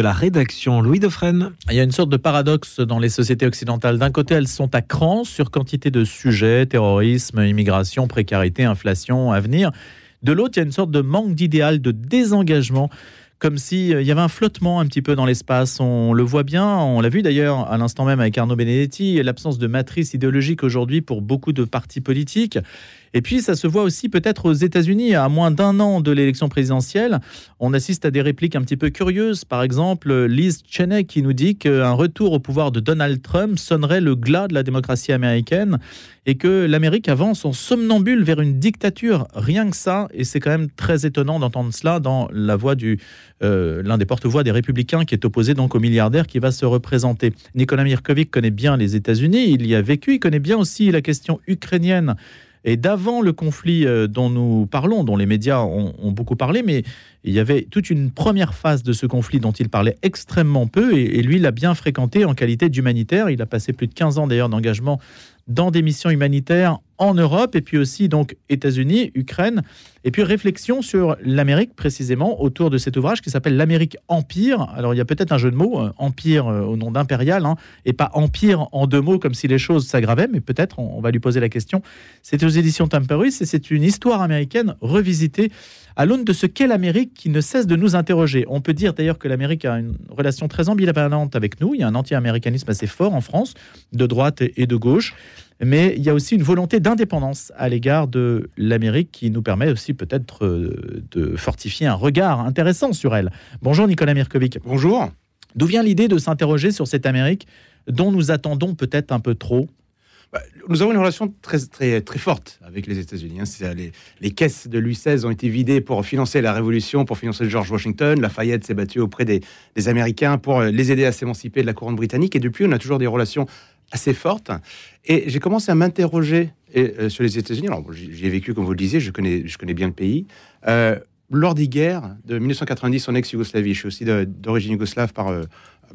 la rédaction Louis Dauphren. Il y a une sorte de paradoxe dans les sociétés occidentales. D'un côté, elles sont à cran sur quantité de sujets, terrorisme, immigration, précarité, inflation, avenir. De l'autre, il y a une sorte de manque d'idéal, de désengagement comme s'il euh, y avait un flottement un petit peu dans l'espace. On le voit bien, on l'a vu d'ailleurs à l'instant même avec Arnaud Benedetti, l'absence de matrice idéologique aujourd'hui pour beaucoup de partis politiques. Et puis, ça se voit aussi peut-être aux États-Unis, à moins d'un an de l'élection présidentielle. On assiste à des répliques un petit peu curieuses. Par exemple, Liz Cheney qui nous dit qu'un retour au pouvoir de Donald Trump sonnerait le glas de la démocratie américaine et que l'Amérique avance en somnambule vers une dictature. Rien que ça. Et c'est quand même très étonnant d'entendre cela dans la voix du euh, l'un des porte-voix des Républicains qui est opposé donc au milliardaire qui va se représenter. Nicolas Mirkovic connaît bien les États-Unis. Il y a vécu. Il connaît bien aussi la question ukrainienne et d'avant le conflit euh, dont nous parlons, dont les médias ont, beaucoup parlé, mais il y avait toute une première phase de ce conflit dont il parlait extrêmement peu, et, et lui l'a bien fréquenté en qualité d'humanitaire. Il a passé plus de 15 ans d'ailleurs d'engagement dans des missions humanitaires en Europe et puis aussi donc États-Unis, Ukraine et puis réflexion sur l'Amérique précisément autour de cet ouvrage qui s'appelle l'Amérique Empire. Alors il y a peut-être un jeu de mots, euh, empire euh, au nom d'impérial hein, et pas empire en deux mots comme si les choses s'aggravaient, mais peut-être on, va lui poser la question. C'est aux éditions Temperus et c'est une histoire américaine revisitée à l'aune de ce qu'est l'Amérique qui ne cesse de nous interroger. On peut dire d'ailleurs que l'Amérique a une relation très ambivalente avec nous. Il y a un anti-américanisme assez fort en France, de droite et de gauche mais il y a aussi une volonté d'indépendance à l'égard de l'Amérique qui nous permet aussi peut-être euh, de fortifier un regard intéressant sur elle. Bonjour Nicolas Mirkovic. Bonjour. D'où vient l'idée de s'interroger sur cette Amérique dont nous attendons peut-être un peu trop? Bah, nous avons une relation très, très, très forte avec les États-Unis. Hein. Les, les, caisses de Louis XVI ont été vidées pour financer la Révolution, pour financer George Washington. Lafayette s'est battu auprès des, des Américains pour euh, les aider à s'émanciper de la couronne britannique. Et depuis, on a toujours des relations assez forte. Et j'ai commencé à m'interroger euh, sur les États-Unis. Alors, j'y ai vécu, comme vous le disiez, je connais, bien le pays. Euh, lors des guerres de 1990 en ex-Yougoslavie, je suis aussi d'origine yougoslave par, euh,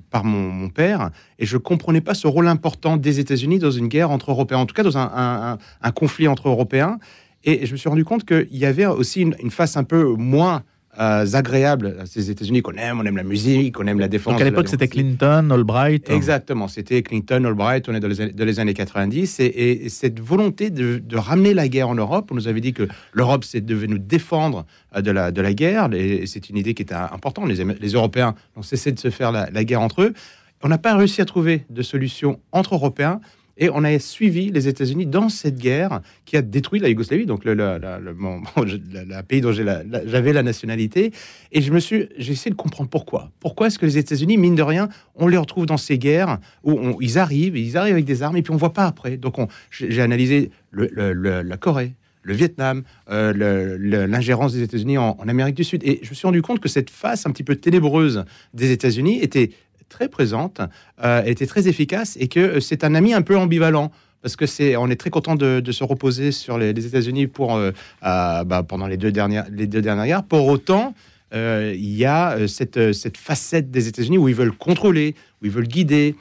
par mon, père, et je ne comprenais pas ce rôle important des États-Unis dans une guerre entre Européens, en tout cas dans un, conflit entre Européens. Et je me suis rendu compte qu'il y avait aussi une face un peu moins euh, agréables à ces États-Unis qu'on aime. On aime la musique, on aime la défense. Donc à l'époque, c'était Clinton, Albright. Exactement, c'était Clinton, Albright, on est dans les, années 90. Et, cette volonté de, ramener la guerre en Europe, on nous avait dit que l'Europe, devait nous défendre euh, de la, de la guerre. Et c'est une idée qui était importante. Les, les Européens ont cessé de se faire la, la guerre entre eux. On n'a pas réussi à trouver de solution entre Européens. Et on a suivi les États-Unis dans cette guerre qui a détruit la Yougoslavie, donc le, pays dont j'avais la, nationalité. Et je me suis, j'ai essayé de comprendre pourquoi. Pourquoi est-ce que les États-Unis, mine de rien, on les retrouve dans ces guerres où ils arrivent, ils arrivent avec des armes et puis on voit pas après. Donc j'ai analysé la Corée, le Vietnam, euh, l'ingérence des États-Unis en, en, Amérique du Sud. Et je me suis rendu compte que cette face un petit peu ténébreuse des États-Unis était très présente, euh, était très efficace et que euh, c'est un ami un peu ambivalent parce que c'est, on est très content de, se reposer sur les, États-Unis pour euh, bah, pendant les deux dernières les deux dernières guerres. Pour autant, il y a cette, cette facette des États-Unis où ils veulent contrôler, où ils veulent guider,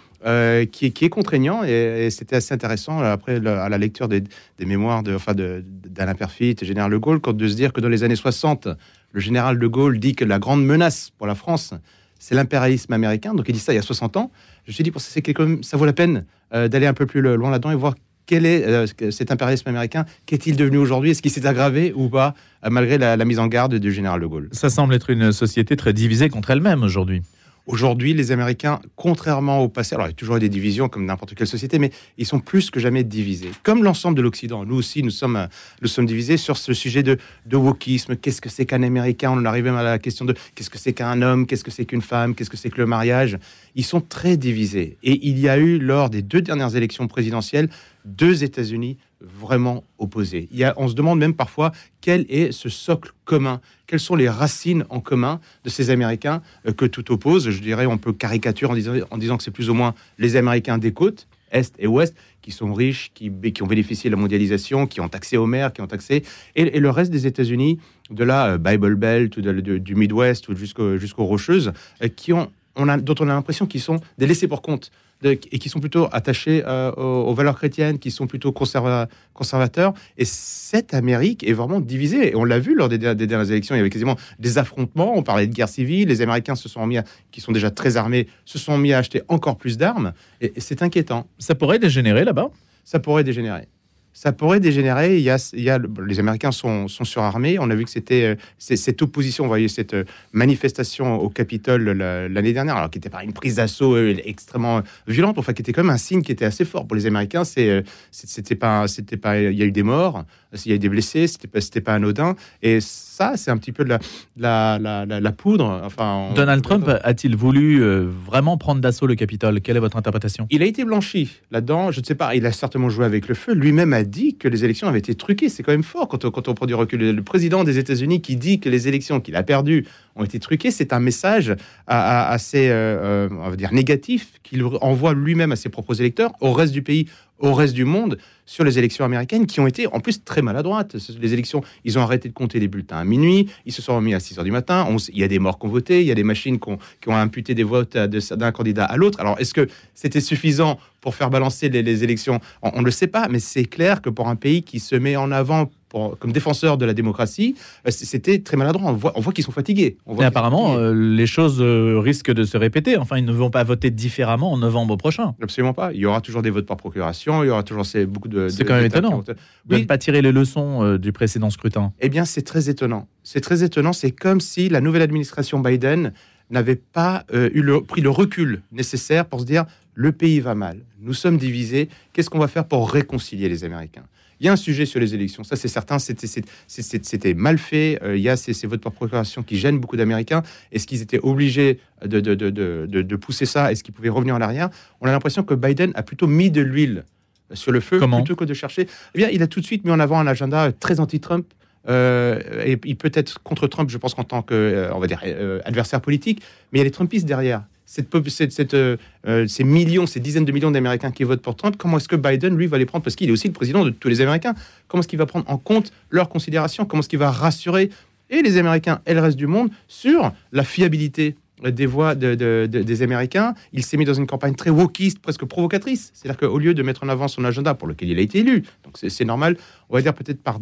qui, est contraignant et, c'était assez intéressant après à la lecture des, des mémoires de, enfin d'Alain Perfit et général de Gaulle, quand de se dire que dans les années 60, le général de Gaulle dit que la grande menace pour la France, c'est l'impérialisme américain. Donc il dit ça il y a 60 ans. Je me suis dit, pour ça, ça vaut la peine euh, d'aller un peu plus loin là-dedans et voir quel est euh, cet impérialisme américain Qu'est-il devenu aujourd'hui? Est-ce qu'il s'est aggravé ou pas, euh, malgré la, mise en garde du général de Gaulle? Ça semble être une société très divisée contre elle-même aujourd'hui. Aujourd'hui, les Américains, contrairement au passé, alors il y a toujours eu des divisions comme n'importe quelle société, mais ils sont plus que jamais divisés. Comme l'ensemble de l'Occident, nous aussi, nous sommes, nous sommes divisés sur ce sujet de, de wokisme. Qu'est-ce que c'est qu'un Américain? On en arrive même à la question de qu'est-ce que c'est qu'un homme? Qu'est-ce que c'est qu'une femme? Qu'est-ce que c'est que le mariage? Ils sont très divisés. Et il y a eu, lors des deux dernières élections présidentielles, deux États-Unis vraiment opposés. Il y a, on se demande même parfois quel est ce socle commun, quelles sont les racines en commun de ces Américains euh, que tout oppose. Je dirais, on peut caricaturer en disant, en disant que c'est plus ou moins les Américains des côtes, Est et Ouest, qui sont riches, qui, ont bénéficié de la mondialisation, qui ont accès aux mers, qui ont accès, et, le reste des États-Unis, de la euh, Bible Belt, du Midwest, jusqu'aux jusqu'aux Rocheuses, euh, qui ont, on a, dont on a l'impression qu'ils sont des laissés pour compte et qui sont plutôt attachés aux, valeurs chrétiennes, qui sont plutôt conservateurs. Et cette Amérique est vraiment divisée. Et on l'a vu lors des, dernières élections, il y avait quasiment des affrontements. On parlait de guerre civile. Les Américains se sont mis, qui sont déjà très armés, se sont mis à acheter encore plus d'armes. et c'est inquiétant. Ça pourrait dégénérer là-bas? Ça pourrait dégénérer ça pourrait dégénérer. Il y a, les Américains sont, sont, surarmés. On a vu que c'était euh, cette opposition, voyez, cette euh, manifestation au Capitole l'année dernière, alors qui n'était pas une prise d'assaut euh, extrêmement violente, enfin qui était quand même un signe qui était assez fort pour les Américains. C'était pas, pas, il y a eu des morts, il y a eu des blessés, c'était pas, pas anodin. Et ça, c'est un petit peu de la, la, la, poudre. Enfin, Donald Trump a-t-il voulu vraiment prendre d'assaut le Capitole? Quelle est votre interprétation? Il a été blanchi là-dedans. Je ne sais pas. Il a certainement joué avec le feu. Lui-même a dit que les élections avaient été truquées. C'est quand même fort quand on, quand on prend du recul. Le président des États-Unis qui dit que les élections qu'il a perdues ont été truquées, c'est un message assez, euh, euh, on va dire, négatif qu'il envoie lui-même à ses propres électeurs, au reste du pays, au reste du monde, sur les élections américaines qui ont été en plus très maladroites. Les élections, ils ont arrêté de compter les bulletins à minuit, ils se sont remis à 6 heures du matin. il y a des morts qui ont voté, il y a des machines qui ont, qui ont imputé des votes d'un candidat à l'autre. Alors, est-ce que c'était suffisant pour faire balancer les, élections? On ne le sait pas, mais c'est clair que pour un pays qui se met en avant comme défenseur de la démocratie, euh, c'était très maladroit. On voit, on voit qu'ils sont fatigués. On voit apparemment, euh, les choses euh, risquent de se répéter. Enfin, ils ne vont pas voter différemment en novembre prochain. Absolument pas. Il y aura toujours des votes par procuration. Il y aura toujours beaucoup de. C'est quand même étonnant de ne pas tirer les leçons du précédent scrutin. Eh bien, c'est très étonnant. C'est très étonnant. C'est comme si la nouvelle administration Biden n'avait pas eu le, pris le recul nécessaire pour se dire le pays va mal, nous sommes divisés, qu'est-ce qu'on va faire pour réconcilier les Américains? Il y a un sujet sur les élections, ça c'est certain, c'était mal fait. Euh, il y a ces, votes par procuration qui gênent beaucoup d'Américains. Est-ce qu'ils étaient obligés de, de, de, de pousser ça? Est-ce qu'ils pouvaient revenir en arrière? On a l'impression que Biden a plutôt mis de l'huile sur le feu plutôt que de chercher. Eh bien, il a tout de suite mis en avant un agenda très anti-Trump. Euh, et il peut être contre Trump, je pense qu'en tant que, euh, on va dire, adversaire politique, mais il y a les Trumpistes derrière cette, euh, euh, ces millions, ces dizaines de millions d'Américains qui votent pour Trump, comment est-ce que Biden, lui, va les prendre? Parce qu'il est aussi le président de tous les Américains. Comment est-ce qu'il va prendre en compte leurs considérations? Comment est-ce qu'il va rassurer et les Américains et le reste du monde sur la fiabilité des voix des Américains? Il s'est mis dans une campagne très wokiste, presque provocatrice. C'est-à-dire qu'au lieu de mettre en avant son agenda pour lequel il a été élu, donc c'est normal, on va dire peut-être par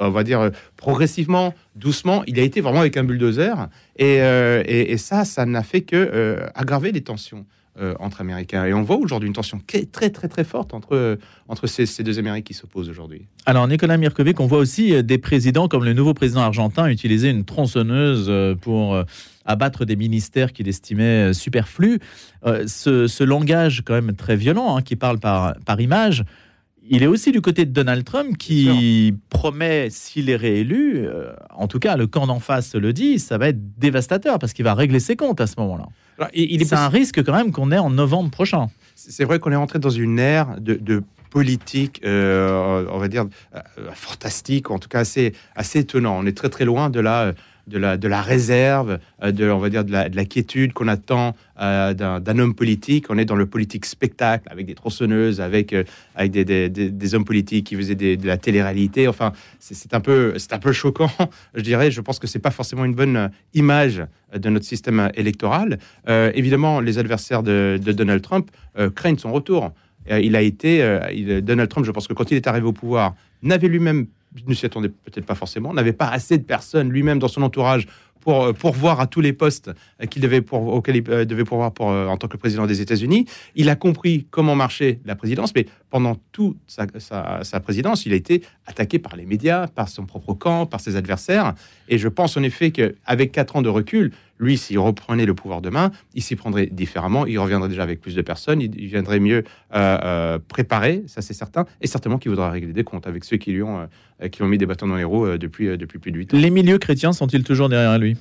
on va dire, euh, progressivement, doucement. Il a été vraiment avec un bulldozer. Et, euh, et, ça, ça n'a fait que euh, aggraver les tensions. entre Américains. Et on voit aujourd'hui une tension très très très forte entre, entre ces, ces deux Amériques qui s'opposent aujourd'hui. Alors Nicolas Mirkovic, on voit aussi des présidents comme le nouveau président argentin utiliser une tronçonneuse pour abattre des ministères qu'il estimait superflus. Ce, ce, langage quand même très violent hein, qui parle par, par image il est aussi du côté de Donald Trump qui promet, s'il est réélu, euh, en tout cas le camp d'en face le dit, ça va être dévastateur parce qu'il va régler ses comptes à ce moment-là. C'est un risque quand même qu'on ait en novembre prochain. C'est vrai qu'on est rentré dans une ère de, politique, euh, on va dire, euh, fantastique, en tout cas assez, assez étonnant. On est très très loin de la de la, réserve, euh, de, on va dire de la, de la quiétude qu'on attend euh, d'un homme politique. On est dans le politique spectacle avec des tronçonneuses, avec, euh, des, hommes politiques qui faisaient de la télé-réalité. Enfin, c'est un, peu, un peu choquant, je dirais. Je pense que c'est pas forcément une bonne image de notre système électoral. évidemment, les adversaires de, de Donald Trump craignent son retour. il a été, Donald Trump, je pense que quand il est arrivé au pouvoir, n'avait lui-même ne s'y attendait peut-être pas forcément, n'avait pas assez de personnes lui-même dans son entourage pour euh, pourvoir à tous les postes euh, qu'il devait pour, auxquels il euh, devait pourvoir pour, en tant que président des États-Unis. Il a compris comment marchait la présidence, mais pendant toute sa, présidence, il a été attaqué par les médias, par son propre camp, par ses adversaires. Et je pense en effet qu'avec quatre ans de recul, lui, s'il reprenait le pouvoir demain, il s'y prendrait différemment. Il reviendrait déjà avec plus de personnes. Il, viendrait mieux préparé, ça c'est certain. Et certainement qu'il voudra régler des comptes avec ceux qui lui ont, qui ont mis des bâtons dans les roues depuis, depuis plus de huit ans. Les milieux chrétiens sont-ils toujours derrière lui?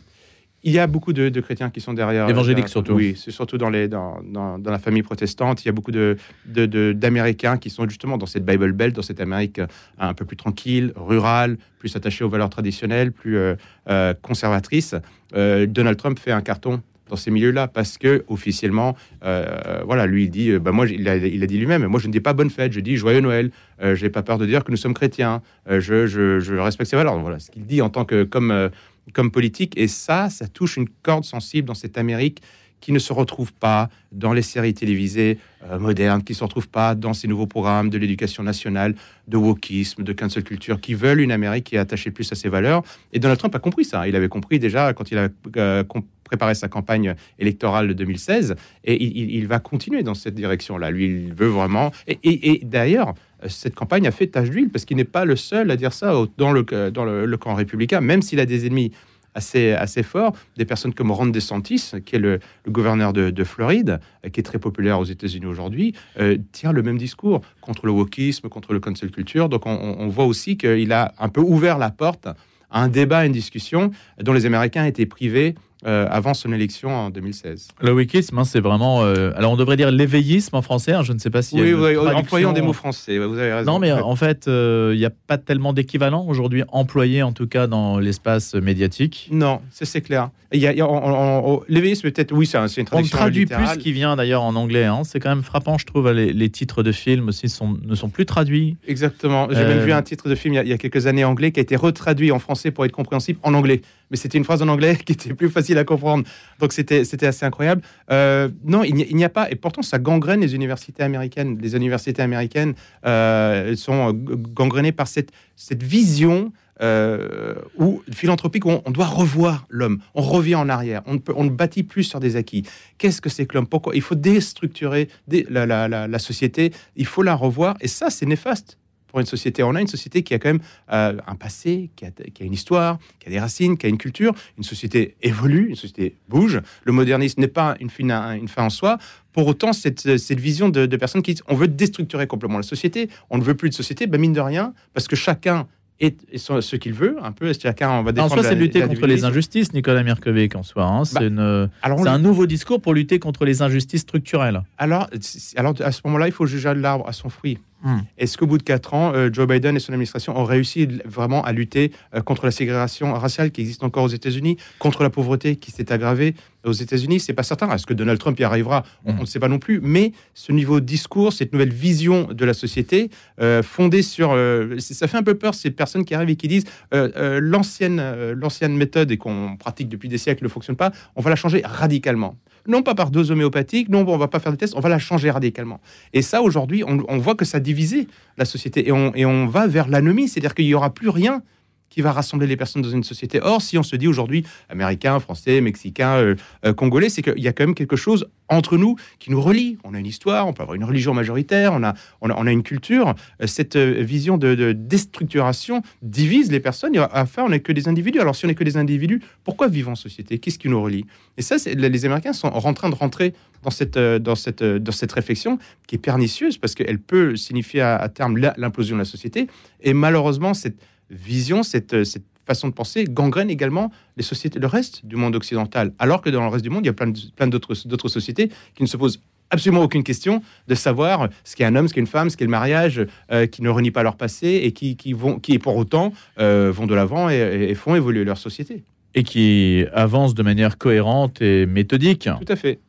Il y a beaucoup de, chrétiens qui sont derrière. Euh, Évangéliques surtout. Oui, c'est surtout dans, les, dans, dans, la famille protestante. Il y a beaucoup d'Américains de, qui sont justement dans cette Bible Belt, dans cette Amérique euh, un peu plus tranquille, rurale, plus attachée aux valeurs traditionnelles, plus euh, conservatrice. Donald Trump fait un carton dans ces milieux-là parce que officiellement, voilà, lui il dit, bah moi il a, il a dit lui-même, moi je ne dis pas bonne fête, je dis joyeux Noël. je n'ai pas peur de dire que nous sommes chrétiens. je, je, je, respecte ses valeurs. Voilà ce qu'il dit en tant que comme comme politique. Et ça, ça touche une corde sensible dans cette Amérique qui ne se retrouvent pas dans les séries télévisées euh, modernes, qui ne se retrouvent pas dans ces nouveaux programmes de l'éducation nationale, de wokisme, de cancel culture, qui veulent une Amérique qui est attachée plus à ses valeurs. Et Donald Trump a compris ça. Il avait compris déjà quand il a euh, préparé sa campagne électorale de 2016, et il, va continuer dans cette direction-là. Lui, il veut vraiment. Et, d'ailleurs, cette campagne a fait tache d'huile parce qu'il n'est pas le seul à dire ça dans le, dans le camp républicain, même s'il a des ennemis assez, assez fort. Des personnes comme Ron DeSantis, qui est le, gouverneur de, Floride, euh, qui est très populaire aux États-Unis aujourd'hui, euh, tient le même discours contre le wokisme, contre le cancel culture. Donc on, voit aussi qu'il a un peu ouvert la porte à un débat, à une discussion dont les Américains étaient privés euh, avant son élection en 2016. Le wikisme, hein, c'est vraiment. Euh, alors, on devrait dire l'éveillisme en français. Hein, je ne sais pas si. Oui, oui employons des mots français. Vous avez raison. Non, mais en fait, euh, il n'y a pas tellement d'équivalent aujourd'hui employé, en tout cas, dans l'espace médiatique. Non, c'est clair. L'éveillisme, peut-être, oui, c'est une traduction. On traduit plus ce qui vient d'ailleurs en anglais. Hein. C'est quand même frappant, je trouve. Les, titres de films aussi sont, ne sont plus traduits. Exactement. J'ai même vu un titre de film il y, a, il y, a, quelques années anglais qui a été retraduit en français pour être compréhensible en anglais. Mais c'était une phrase en anglais qui était plus facile à comprendre. Donc c'était assez incroyable. Euh, non, il n'y a pas, et pourtant ça gangrène les universités américaines. Les universités américaines euh, sont gangrénées par cette, cette vision euh, où, philanthropique où on, doit revoir l'homme. On revient en arrière. On ne, bâtit plus sur des acquis. Qu'est-ce que c'est que l'homme? Pourquoi? Il faut déstructurer la, société. Il faut la revoir. Et ça, c'est néfaste pour une société. On a une société qui a quand même euh, un passé, qui a, une histoire, qui a des racines, qui a une culture. Une société évolue, une société bouge. Le modernisme n'est pas une fin, une fin en soi. Pour autant, cette, cette vision de, personnes qui disent on veut déstructurer complètement la société, on ne veut plus de société, ben mine de rien, parce que chacun et, ce qu'il veut, un peu. Chacun on va défendre. En soi, c'est lutter contre les injustices, Nicolas Mirkovic, en soi. Hein. C'est bah, un nouveau discours pour lutter contre les injustices structurelles. Alors, alors à ce moment-là, il faut juger l'arbre à son fruit. Hmm. Est-ce qu'au bout de quatre ans, euh, Joe Biden et son administration ont réussi vraiment à lutter euh, contre la ségrégation raciale qui existe encore aux États-Unis, contre la pauvreté qui s'est aggravée aux États-Unis? C'est pas certain. Est-ce que Donald Trump y arrivera? On hmm. ne sait pas non plus. Mais ce niveau de discours, cette nouvelle vision de la société euh, fondée sur, ça fait un peu peur ces personnes qui arrivent et qui disent l'ancienne l'ancienne méthode et qu'on pratique depuis des siècles ne fonctionne pas. On va la changer radicalement non pas par dose homéopathique, non, on va pas faire des tests, on va la changer radicalement. Et ça, aujourd'hui, on, voit que ça divisé la société et on, et on va vers l'anomie, c'est-à-dire qu'il n'y aura plus rien qui va rassembler les personnes dans une société. Or, si on se dit aujourd'hui américain, français, mexicain, euh, euh, congolais, c'est qu'il y a quand même quelque chose entre nous qui nous relie. On a une histoire, on peut avoir une religion majoritaire, on a, on a, une culture. Euh, cette vision de, déstructuration divise les personnes. Et à on n'est que des individus. Alors, si on n'est que des individus, pourquoi vivre en société? Qu'est-ce qui nous relie? Et ça, les Américains sont en train de rentrer dans cette, dans cette, dans cette réflexion qui est pernicieuse parce qu'elle peut signifier à terme l'implosion de la société. Et malheureusement, cette vision, cette, cette façon de penser gangrène également les sociétés, le reste du monde occidental. Alors que dans le reste du monde, il y a plein, plein d'autres, sociétés qui ne se posent absolument aucune question de savoir ce qu'est un homme, ce qu'est une femme, ce qu'est le mariage, euh, qui ne renient pas leur passé et qui, qui vont, qui pour autant euh, vont de l'avant et, font évoluer leur société. Et qui avancent de manière cohérente et méthodique. Tout à fait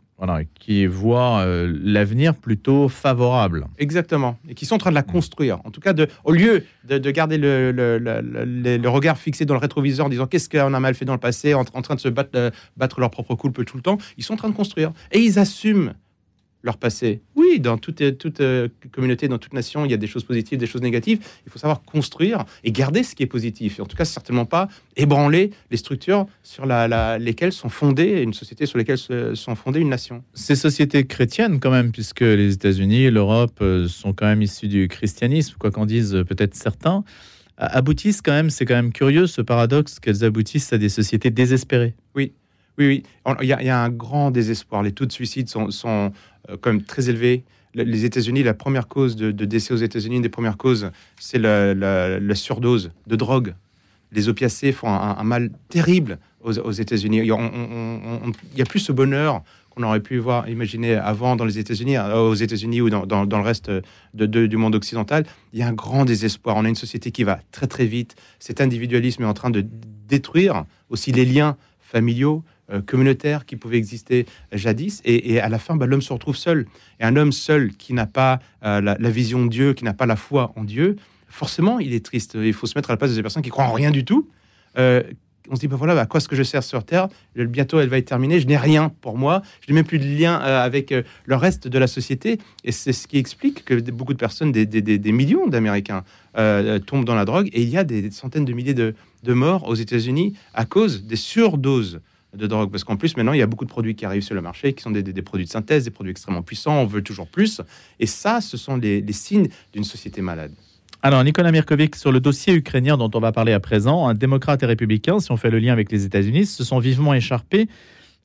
qui voient euh, l'avenir plutôt favorable. Exactement, et qui sont en train de la construire. En tout cas, au lieu de, garder le, regard fixé dans le rétroviseur en disant qu'est-ce qu'on a mal fait dans le passé, en, train de se battre, euh, battre leur propre couple tout le temps, ils sont en train de construire. Et ils assument leur passé. Oui, dans toute, toute euh, communauté, dans toute nation, il y a des choses positives, des choses négatives. Il faut savoir construire et garder ce qui est positif. Et en tout cas, certainement pas ébranler les structures sur la, lesquelles sont fondées, une société sur lesquelles sont fondées une nation. Ces sociétés chrétiennes, quand même, puisque les États-Unis l'Europe euh, sont quand même issus du christianisme, quoi qu'en disent euh, peut-être certains, aboutissent quand même, c'est quand même curieux ce paradoxe qu'elles aboutissent à des sociétés désespérées. Oui, oui, oui. Il y, a, un grand désespoir. Les taux de suicide sont, sont euh, même très élevés. Les États-Unis, la première cause de, décès aux États-Unis, une des premières causes, c'est la, surdose de drogue. Les opiacés font un, mal terrible aux, États-Unis. Il n'y a plus ce bonheur qu'on aurait pu voir, imaginer avant dans les États-Unis, euh, aux États-Unis ou dans, le reste du monde occidental. Il y a un grand désespoir. On a une société qui va très très vite. Cet individualisme est en train de détruire aussi les liens familiaux, communautaires qui pouvaient exister jadis. Et, à la fin, bah, l'homme se retrouve seul. Et un homme seul qui n'a pas euh, la, vision de Dieu, qui n'a pas la foi en Dieu, forcément, il est triste. Il faut se mettre à la place des personnes qui croient en rien du tout. Euh, on se dit, ben voilà, à quoi est-ce que je sers sur Terre? Bientôt, elle va être terminée. Je n'ai rien pour moi. Je n'ai même plus de lien euh, avec euh, le reste de la société. Et c'est ce qui explique que beaucoup de personnes, des, des, millions d'Américains, euh, tombent dans la drogue. Et il y a des, centaines de milliers de, de morts aux États-Unis à cause des surdoses de drogue. Parce qu'en plus, maintenant, il y a beaucoup de produits qui arrivent sur le marché, qui sont des, produits de synthèse, des produits extrêmement puissants. On veut toujours plus. Et ça, ce sont les, les signes d'une société malade. Alors, Nicolas Mirkovic, sur le dossier ukrainien dont on va parler à présent, un démocrate et républicain, si on fait le lien avec les États-Unis, se sont vivement écharpés,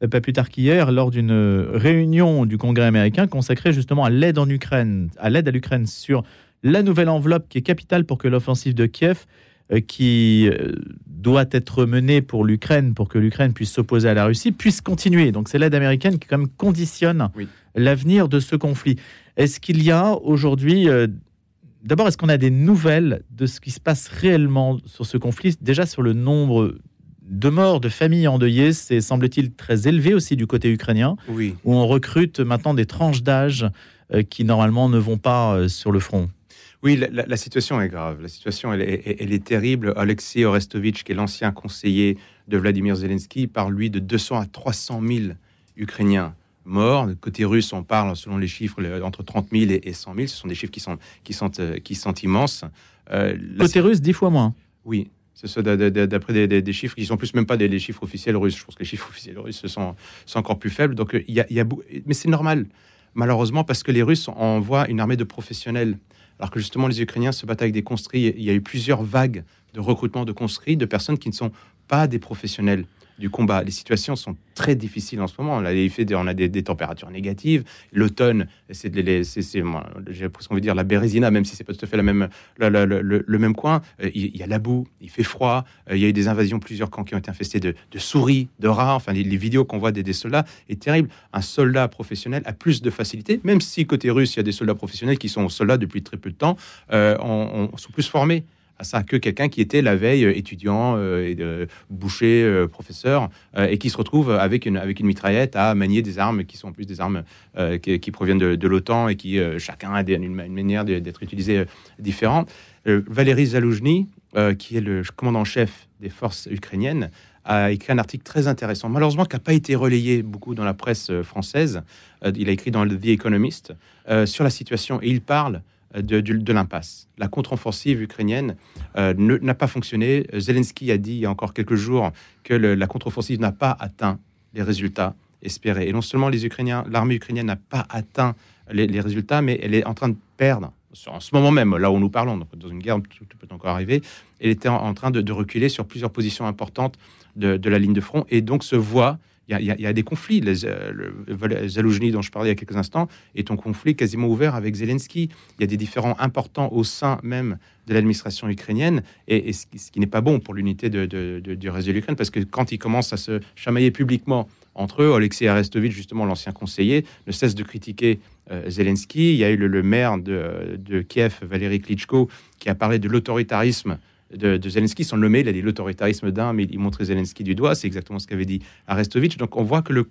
euh, pas plus tard qu'hier, lors d'une réunion du Congrès américain consacrée justement à l'aide en Ukraine, à l'aide à l'Ukraine sur la nouvelle enveloppe qui est capitale pour que l'offensive de Kiev, qui euh, doit être menée pour l'Ukraine, pour que l'Ukraine puisse s'opposer à la Russie, puisse continuer. Donc c'est l'aide américaine qui quand même conditionne l'avenir de ce conflit. Est-ce qu'il y a aujourd'hui D'abord, est-ce qu'on a des nouvelles de ce qui se passe réellement sur ce conflit? Déjà sur le nombre de morts, de familles endeuillées, c'est semble-t-il très élevé aussi du côté ukrainien, oui. où on recrute maintenant des tranches d'âge euh, qui normalement ne vont pas euh, sur le front. Oui, la, situation est grave. La situation, elle, est terrible. Alexei Orestovitch, qui est l'ancien conseiller de Vladimir Zelensky, parle, lui, de 200 à 300 000 Ukrainiens morts. Côté russe, on parle, selon les chiffres, entre 30 000 et 100 000. Ce sont des chiffres qui sont, qui sont, euh, qui sont immenses. Euh, Côté russe, dix fois moins. Oui, c'est d'après des, chiffres qui sont plus même pas des, chiffres officiels russes. Je pense que les chiffres officiels russes sont, sont encore plus faibles. Donc, il y a, y a, mais c'est normal, malheureusement, parce que les Russes envoient une armée de professionnels. Alors que justement, les Ukrainiens se battent avec des conscrits. Il y a eu plusieurs vagues de recrutement de conscrits, de personnes qui ne sont pas des professionnels du combat. Les situations sont très difficiles en ce moment. On a des, on a des, températures négatives. L'automne, c'est, j'ai presque envie de dire la Bérésina, même si c'est pas tout à fait la même, le, même coin. Euh, il, y a la boue, il fait froid. Euh, il y a eu des invasions, plusieurs camps qui ont été infestés de, souris, de rats. Enfin, les, vidéos qu'on voit des, soldats est terrible. Un soldat professionnel a plus de facilité, même si côté russe, il y a des soldats professionnels qui sont soldats depuis très peu de temps, euh, on, sont plus formés à ça que quelqu'un qui était la veille euh, étudiant euh, de boucher, euh, professeur, et qui se retrouve avec une, avec une mitraillette à manier des armes qui sont en plus des armes qui, proviennent de, l'OTAN et qui chacun a une, manière d'être utilisée différente. Valérie Zaloujny, qui est le commandant-chef des forces ukrainiennes, a écrit un article très intéressant, malheureusement qui n'a pas été relayé beaucoup dans la presse française. il a écrit dans The Economist sur la situation et il parle de, de, l'impasse. La contre-offensive ukrainienne euh, n'a pas fonctionné. Zelensky a dit il y a encore quelques jours que la contre-offensive n'a pas atteint les résultats espérés. Et non seulement les Ukrainiens, l'armée ukrainienne n'a pas atteint les, résultats, mais elle est en train de perdre. En ce moment même, là où nous parlons, dans une guerre, tout, peut encore arriver, elle était en, train de, reculer sur plusieurs positions importantes de la ligne de front et donc se voit il y, a des conflits. Les, euh, le, dont je parlais il y a quelques instants, est en conflit quasiment ouvert avec Zelensky. Il y a des différends importants au sein même de l'administration ukrainienne, et, ce, qui n'est pas bon pour l'unité de, du reste de l'Ukraine, parce que quand ils commencent à se chamailler publiquement entre eux, Alexei Arestovitch, justement l'ancien conseiller, ne cesse de critiquer euh, Zelensky. Il y a eu le, maire de, Kiev, Valéry Klitschko, qui a parlé de l'autoritarisme de, Zelensky sans le. Il a dit l'autoritarisme d'un, mais il montrait Zelensky du doigt. C'est exactement ce qu'avait dit Arestovitch. Donc on voit que le,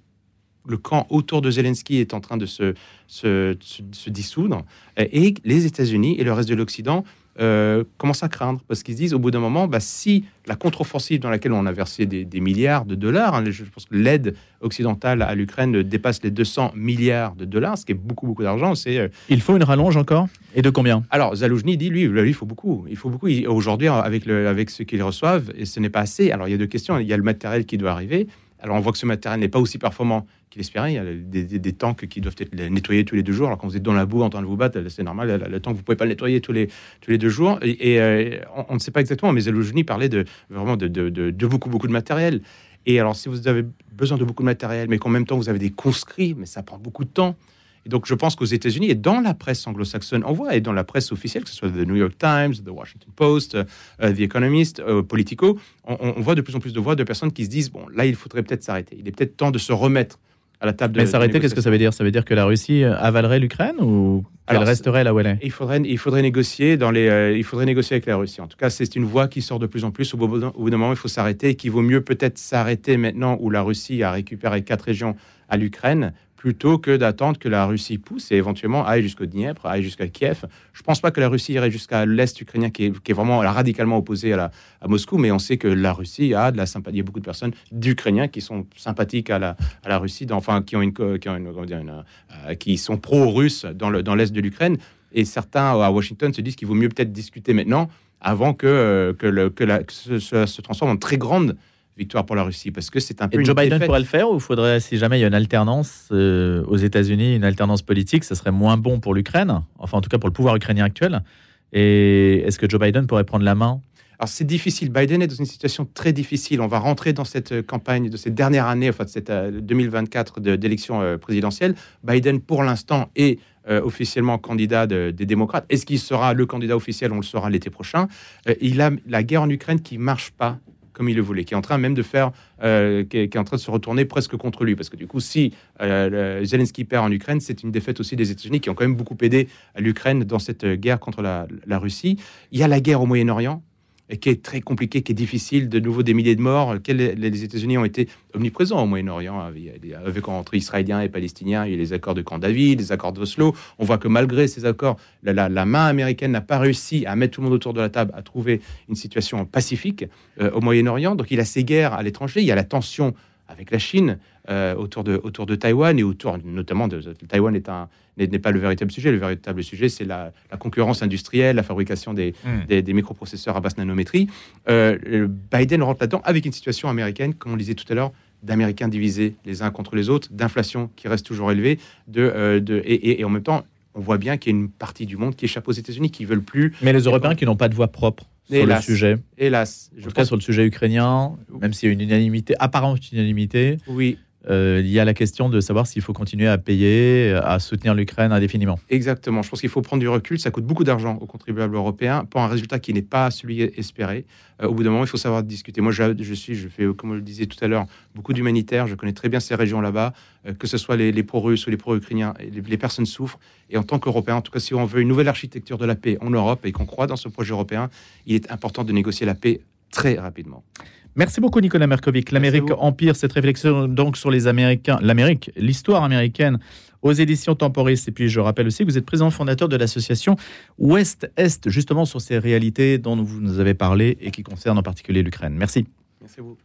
le camp autour de Zelensky est en train de se, se dissoudre. Et les États-Unis et le reste de l'Occident euh, commencent à craindre parce qu'ils se disent au bout d'un moment, bah, si la contre-offensive dans laquelle on a versé des, milliards de dollars, hein, je pense que l'aide occidentale à l'Ukraine dépasse les 200 milliards de dollars, ce qui est beaucoup beaucoup d'argent. C'est euh, il faut une rallonge encore? Et de combien? Alors Zaloujny dit lui, lui, il faut beaucoup, il faut beaucoup. Aujourd'hui, avec le, avec ce qu'ils reçoivent, et ce n'est pas assez. Alors il y a deux questions. Il y a le matériel qui doit arriver. Alors on voit que ce matériel n'est pas aussi performant qu'il espérait. Il y a des, tanks qui doivent être nettoyés tous les deux jours. Alors quand vous êtes dans la boue en train de vous battre, c'est normal. Le, tank, vous pouvez pas le nettoyer tous les, tous les deux jours. Et, euh, on, ne sait pas exactement, mais Zelojny parlait de, vraiment de, de, beaucoup, beaucoup de matériel. Et alors si vous avez besoin de beaucoup de matériel, mais qu'en même temps vous avez des conscrits, mais ça prend beaucoup de temps. Et donc, je pense qu'aux États-Unis et dans la presse anglo-saxonne, on voit, et dans la presse officielle, que ce soit The New York Times, The Washington Post, euh, The Economist, euh, Politico, on, voit de plus en plus de voix de personnes qui se disent bon, là, il faudrait peut-être s'arrêter. Il est peut-être temps de se remettre à la table de. Mais s'arrêter, qu'est-ce que ça veut dire? Ça veut dire que la Russie avalerait l'Ukraine ou qu'elle resterait là où elle est? il faudrait, il faudrait négocier dans les, euh, il faudrait négocier avec la Russie. En tout cas, c'est une voix qui sort de plus en plus. Au bout d'un moment, il faut s'arrêter. Qu'il vaut mieux peut-être s'arrêter maintenant où la Russie a récupéré quatre régions à l'Ukraine plutôt que d'attendre que la Russie pousse et éventuellement aille jusqu'au Dniepr, aille jusqu'à Kiev. Je ne pense pas que la Russie irait jusqu'à l'Est ukrainien, qui est, vraiment radicalement opposé à, Moscou, mais on sait que la Russie a de la sympathie. Il y a beaucoup de personnes d'Ukrainiens qui sont sympathiques à la, Russie, enfin, qui, ont une, qui, ont euh, qui sont pro-russes dans l'Est de l'Ukraine. Et certains à Washington se disent qu'il vaut mieux peut-être discuter maintenant avant que, euh, que, le, que, la, ce, se transforme en très grande victoire pour la Russie parce que c'est un peu. Et Joe Biden pourrait le faire ou faudrait, si jamais il y a une alternance euh, aux États-Unis, une alternance politique, ça serait moins bon pour l'Ukraine, enfin en tout cas pour le pouvoir ukrainien actuel. Et est-ce que Joe Biden pourrait prendre la main? Alors c'est difficile. Biden est dans une situation très difficile. On va rentrer dans cette euh, campagne de cette dernière année, enfin de cette 2024 d'élection présidentielle. Biden, pour l'instant, est euh, officiellement candidat des démocrates. Est-ce qu'il sera le candidat officiel? On le saura l'été prochain. Euh, il a la guerre en Ukraine qui marche pas comme il le voulait, qui est en train même de faire, euh, qui, est, en train de se retourner presque contre lui, parce que du coup, si Zelensky perd en Ukraine, c'est une défaite aussi des États-Unis qui ont quand même beaucoup aidé l'Ukraine dans cette guerre contre la, la Russie. Il y a la guerre au Moyen-Orient et qui est très compliqué, qui est difficile, de nouveau des milliers de morts. Les États-Unis ont été omniprésents au Moyen-Orient, avec entre Israéliens et Palestiniens, il y a les accords de Camp David, les accords d'Oslo. On voit que malgré ces accords, la, main américaine n'a pas réussi à mettre tout le monde autour de la table, à trouver une situation pacifique euh, au Moyen-Orient. Donc il a ces guerres à l'étranger, il y a la tension avec la Chine euh, autour, de, autour de Taïwan et autour notamment de, Taïwan est un n'est pas le véritable sujet. Le véritable sujet, c'est la, concurrence industrielle, la fabrication des, hmm. des, microprocesseurs à basse nanométrie. Euh, Biden rentre là-dedans avec une situation américaine, comme on le disait tout à l'heure, d'Américains divisés les uns contre les autres, d'inflation qui reste toujours élevée, de, euh, de et, et, en même temps, on voit bien qu'il y a une partie du monde qui échappe aux États-Unis, qui veulent plus. Mais les Européens qui n'ont pas de voix propre sur le sujet. Hélas. Je en tout cas, sur le sujet ukrainien, même s'il y a une unanimité, apparente unanimité. Oui. Euh, il y a la question de savoir s'il faut continuer à payer, à soutenir l'Ukraine indéfiniment. Exactement. Je pense qu'il faut prendre du recul. Ça coûte beaucoup d'argent aux contribuables européens pour un résultat qui n'est pas celui espéré. Euh, au bout d'un moment, il faut savoir discuter. Moi, je, je, suis, je fais, comme on le disait tout à l'heure, beaucoup d'humanitaire. Je connais très bien ces régions là-bas, euh, que ce soit les, pro-russes ou les pro-ukrainiens. Les, les, personnes souffrent. Et en tant qu'Européens, en tout cas, si on veut une nouvelle architecture de la paix en Europe et qu'on croit dans ce projet européen, il est important de négocier la paix très rapidement. Merci beaucoup Nicolas Merkovic. L'Amérique Empire, cette réflexion donc sur les Américains, l'Amérique, l'histoire américaine aux éditions Temporis. Et puis je rappelle aussi que vous êtes président fondateur de l'association Ouest-Est, justement sur ces réalités dont vous nous avez parlé et qui concernent en particulier l'Ukraine. Merci. Merci à vous.